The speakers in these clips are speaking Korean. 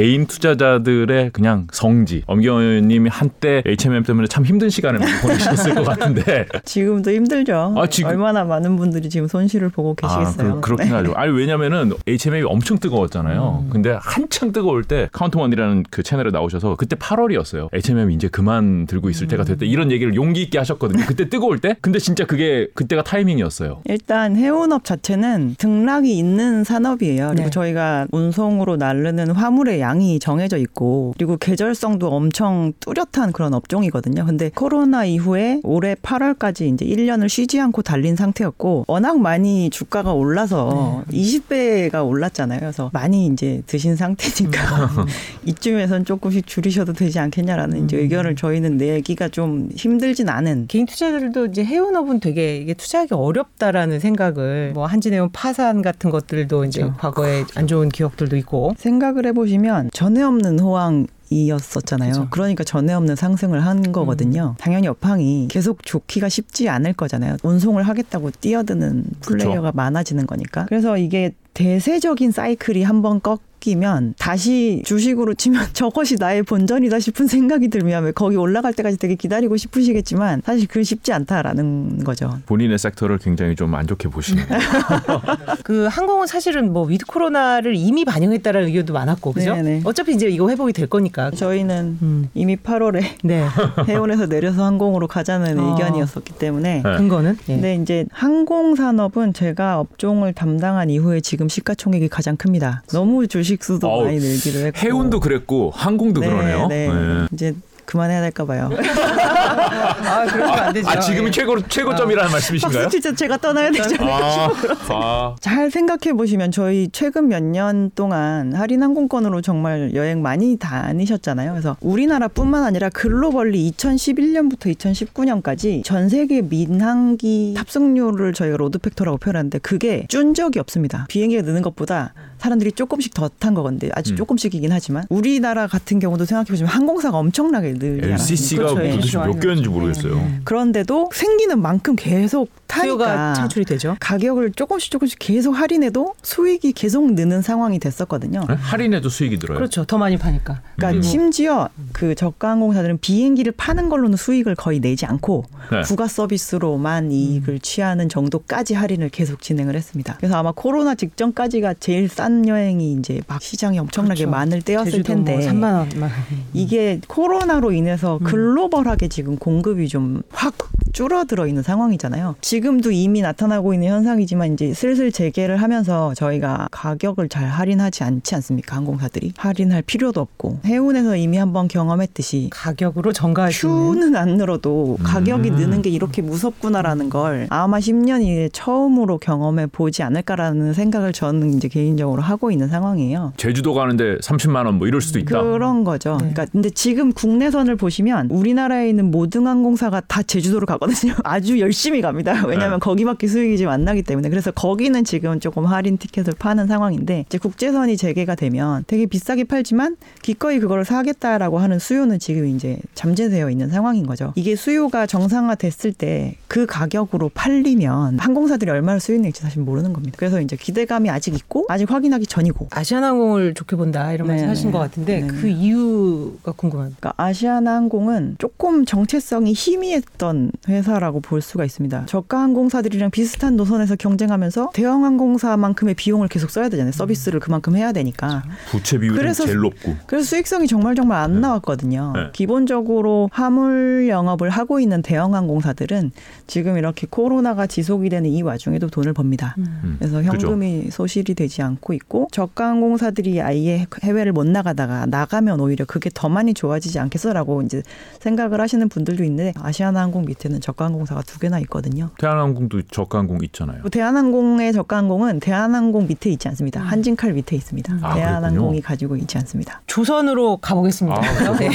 개인 투자자들의 그냥 성지. 엄경아 위원님이 한때 HMM 때문에 참 힘든 시간을 보내셨을 것 같은데 지금도 힘들죠. 아, 지금- 얼마나 많은 분들이 지금 손실을 보고 계시겠어요. 아, 그, 렇긴 네. 하죠. 아니 왜냐면은 HMM이 엄청 뜨거웠잖아요. 음. 근데 한창 뜨거울 때 카운터원이라는 그 채널에 나오셔서 그때 8월이었어요. HMM 이제 그만 들고 있을 때가 됐다. 이런 얘기를 용기 있게 하셨거든요. 그때 뜨거울 때. 근데 진짜 그게 그때가 타이밍이었어요. 일단 해운업 자체는 등락이 있는 산업이에요. 그리고 네. 저희가 운송으로 나르는 화물의 양이 정해져 있고 그리고 계절성도 엄청 뚜렷한 그런 업종이거든요. 근데 코로나 이후에 올해 8월까지 이제 1년을 쉬지 않고 달린 상태였고 워낙 많이 주가가 올라서 20배가 올랐잖아요. 그래서 많이 이제 드신 상태니까 이쯤에선 조금씩 줄이셔도 되지 않겠냐라는 이제 의견을 저희는 내기가 좀 힘들진 않은 개인 투자자들도 이제 해운업은 되게 이게 투자하기 어렵다라는 생각을 뭐 한진해운 파산 같은 것들도 이제 그렇죠. 과거에 안 좋은 기억들도 있고 생각을 해보시면 전에 없는 호황. 이었었잖아요. 그죠. 그러니까 전에 없는 상승을 한 거거든요. 당연히 업황이 계속 좋기가 쉽지 않을 거잖아요. 운송을 하겠다고 뛰어드는 플레이어가 많아지는 거니까. 그래서 이게 대세적인 사이클이 한번 꺾 이면 다시 주식으로 치면 저것이 나의 본전이다 싶은 생각이 들면 왜 거기 올라갈 때까지 되게 기다리고 싶으시겠지만 사실 그 쉽지 않다라는 거죠. 본인의 섹터를 굉장히 좀 안 좋게 보시는. 그 항공은 사실은 뭐 위드 코로나를 이미 반영했다라는 의견도 많았고 그죠? 네네. 어차피 이제 이거 회복이 될 거니까. 저희는 음. 이미 8월에 네. 해운에서 내려서 항공으로 가자는 어. 의견이었었기 때문에 네. 근거는 예. 근데 이제 항공 산업은 제가 업종을 담당한 이후에 지금 시가총액이 가장 큽니다. 너무 주식 수도 어우, 많이 늘기도 했고 해운도 그랬고 항공도 네, 그러네요. 네. 네. 이제 그만해야 될까 봐요. 아 그러면 안 되죠. 아 지금이 예. 최고 최고점이라는 말씀이신가요? 진짜 제가 떠나야 되죠. 아, 아. 잘 생각해 보시면 저희 최근 몇 년 동안 할인 항공권으로 정말 여행 많이 다니셨잖아요. 그래서 우리나라뿐만 아니라 globally 2011년부터 2019년까지 전 세계 민항기 탑승률을 저희가 load factor라고 표현하는데 그게 준 적이 없습니다. 비행기가 느는 것보다 사람들이 조금씩 더 탄 거건데 아주 음. 조금씩이긴 하지만 우리나라 같은 경우도 생각해 보시면 항공사가 엄청나게 늘지 LCC가. 도대체 몇 개였는지 모르겠어요. 그런데도 생기는 만큼 계속 수요가 타니까 창출이 되죠. 가격을 조금씩 조금씩 계속 할인해도 수익이 계속 느는 상황이 됐었거든요. 네? 할인해도 수익이 들어요. 그렇죠. 더 많이 파니까. 그러니까 음. 심지어 그 저가 항공사들은 비행기를 파는 걸로는 수익을 거의 내지 않고 네. 부가 서비스로만 이익을 취하는 정도까지 할인을 계속 진행을 했습니다. 그래서 아마 코로나 직전까지가 제일 싼 여행이 이제 막 시장에 엄청나게 그렇죠. 많을 때였을 제주도 텐데 뭐 3만 원만. 이게 코로나로 인해서 음. 글로벌하게 지금 공급이 좀 확 줄어들어 있는 상황이잖아요. 지금도 이미 나타나고 있는 현상이지만 이제 슬슬 재개를 하면서 저희가 가격을 잘 할인하지 않지 않습니까? 항공사들이 할인할 필요도 없고 해운에서 이미 한번 경험했듯이 가격으로 전가할 수 있는. 큐는 안 늘어도 가격이 음. 느는 게 이렇게 무섭구나라는 걸 아마 10년 이내 처음으로 경험해 보지 않을까라는 생각을 저는 이제 개인적으로 하고 있는 상황이에요. 제주도 가는데 30만 원 뭐 이럴 수도 있다. 그런 거죠. 네. 그러니까 근데 지금 국내선을 보시면 우리나라에 있는 모든 항공사가 다 제주도로 가 거든요. 아주 열심히 갑니다. 왜냐하면 네. 거기밖에 수익이 지금 안 나기 때문에 그래서 거기는 지금 조금 할인 티켓을 파는 상황인데 이제 국제선이 재개가 되면 되게 비싸게 팔지만 기꺼이 그거를 사겠다라고 하는 수요는 지금 이제 잠재되어 있는 상황인 거죠. 이게 수요가 정상화 됐을 때 그 가격으로 팔리면 항공사들이 얼마나 수익 낼지 사실 모르는 겁니다. 그래서 이제 기대감이 아직 있고 아직 확인하기 전이고 아시아나항공을 좋게 본다 이런 말씀 네, 하신 네. 것 같은데 네. 그 이유가 궁금합니다. 그러니까 아시아나항공은 조금 정체성이 희미했던 회사라고 볼 수가 있습니다. 저가 항공사들이랑 비슷한 노선에서 경쟁하면서 대형 항공사만큼의 비용을 계속 써야 되잖아요. 서비스를 그만큼 해야 되니까. 부채 비율이 그래서- 제일 높고. 그래서 수익성이 정말 정말 안 네. 나왔거든요. 네. 기본적으로 화물 영업을 하고 있는 대형 항공사들은 지금 이렇게 코로나가 지속이 되는 이 와중에도 돈을 법니다. 음, 그래서 그죠. 현금이 소실이 되지 않고 있고 저가 항공사들이 아예 해외를 못 나가다가 나가면 오히려 그게 더 많이 좋아지지 않겠어라고 이제 생각을 하시는 분들도 있는데 아시아나항공 밑에는 저가 항공사가 두 개나 있거든요. 대한항공도 저가항공 있잖아요. 대한항공의 저가 항공은 대한항공 밑에 있지 않습니다. 한진칼 밑에 있습니다. 아, 대한항공이 가지고 있지 않습니다. 조선으로 가보겠습니다. 아, 네.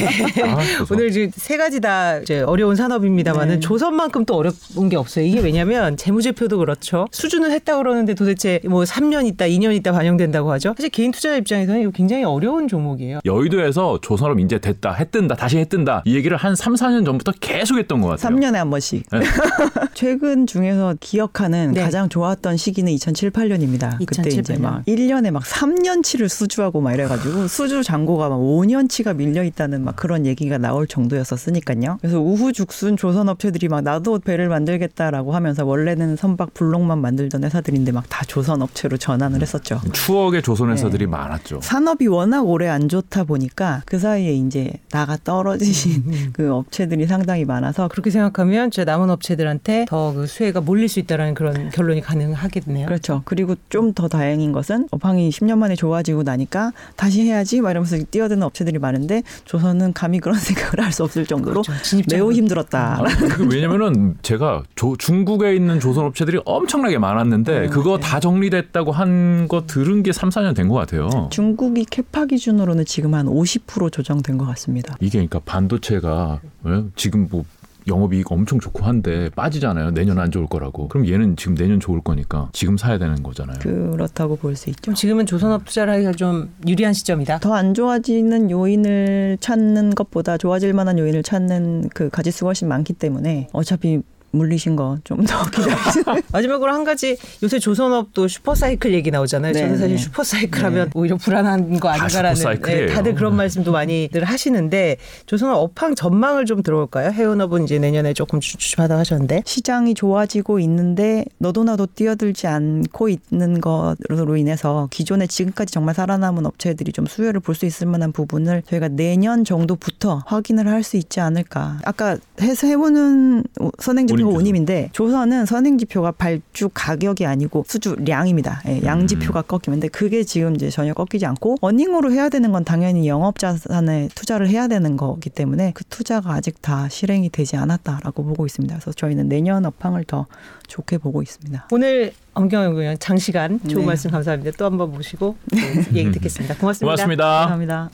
아, 조선. 오늘 이제 세 가지 다 이제 어려운 산업입니다만은 네. 조선만큼 또 어려운 게 없어요. 이게 왜냐면 재무제표도 그렇죠. 수준을 했다 그러는데 도대체 뭐 3년 있다, 2년 있다 반영된다고 하죠. 사실 개인 투자자 입장에서는 이거 굉장히 어려운 종목이에요. 여의도에서 조선업 이제 됐다, 해뜬다, 다시 해뜬다 이 얘기를 한 3, 4년 전부터 계속 했던 것 같아요. 3년에 한 번 씩. 네. 최근 중에서 기억하는 네. 가장 좋았던 시기는 2007, 8년입니다. 그때 이제 2007, 막 1년에 막 3년치를 수주하고 막 이래가지고 수주 잔고가 막 5년치가 밀려 있다는 막 그런 얘기가 나올 정도였었으니까요. 그래서 우후죽순 조선 업체들이 막 나도 배를 만들겠다라고 하면서 원래는 선박 블록만 만들던 회사들인데 막 다 조선 업체로 전환을 했었죠. 추억의 조선 회사들이 네. 많았죠. 산업이 워낙 오래 안 좋다 보니까 그 사이에 이제 나가 떨어지신 음. 그 업체들이 상당히 많아서 그렇게 생각하면 저 남은 업체들한테 더 그 수혜가 몰릴 수 있다라는 그런 결론이 가능하겠네요. 그렇죠. 그리고 좀 더 다행인 것은 업황이 10년 만에 좋아지고 나니까 다시 해야지 막 이러면서 뛰어드는 업체들이 많은데 조선은 감히 그런 생각을 할 수 없을 정도로 그렇죠. 매우 힘들었다. 아, 그게 왜냐면은 제가 조- 중국에 있는 조선 업체들이 엄청나게 많았는데 네, 그거 맞아요. 다 정리됐다고 한 거 들은 게 3, 4년 된 것 같아요. 중국이 캐파 기준으로는 지금 한 50% 조정된 것 같습니다. 이게 그러니까 반도체가 예? 지금 뭐 영업이익 엄청 좋고 한데 빠지잖아요. 내년 안 좋을 거라고. 그럼 얘는 지금 내년 좋을 거니까 지금 사야 되는 거잖아요. 그렇다고 볼 수 있죠. 좀 지금은 조선업 투자를 하기가 좀 유리한 시점이다. 더 안 좋아지는 요인을 찾는 것보다 좋아질 만한 요인을 찾는 그 가지수가 훨씬 많기 때문에 어차피 물리신 거 좀 더 기다리세요. 마지막으로 한 가지 요새 조선업도 슈퍼사이클 얘기 나오잖아요. 네, 저는 사실 네. 슈퍼사이클 네. 하면 오히려 불안한 거 아닌가라는. 네, 다들 그런 네. 말씀도 많이들 하시는데 조선업 업황 전망을 좀 들어볼까요? 해운업은 이제 내년에 조금 주춤하다 하셨는데 시장이 좋아지고 있는데 너도 나도 뛰어들지 않고 있는 것으로 인해서 기존에 지금까지 정말 살아남은 업체들이 좀 수혜를 볼 수 있을 만한 부분을 저희가 내년 정도부터 확인을 할 수 있지 않을까. 아까 해서 해보는 선행지 표가 운임지수. 운임인데 조선은 선행지표가 발주 가격이 아니고 수주량입니다. 예, 양지표가 꺾이는데 그게 지금 이제 전혀 꺾이지 않고 어닝으로 해야 되는 건 당연히 영업자산에 투자를 해야 되는 거기 때문에 그 투자가 아직 다 실행이 되지 않았다라고 보고 있습니다. 그래서 저희는 내년 업황을 더 좋게 보고 있습니다. 오늘 엄경영 의원 장시간 좋은 네. 말씀 감사합니다. 또 한 번 모시고 네, 얘기 듣겠습니다. 고맙습니다. 고맙습니다. 감사합니다.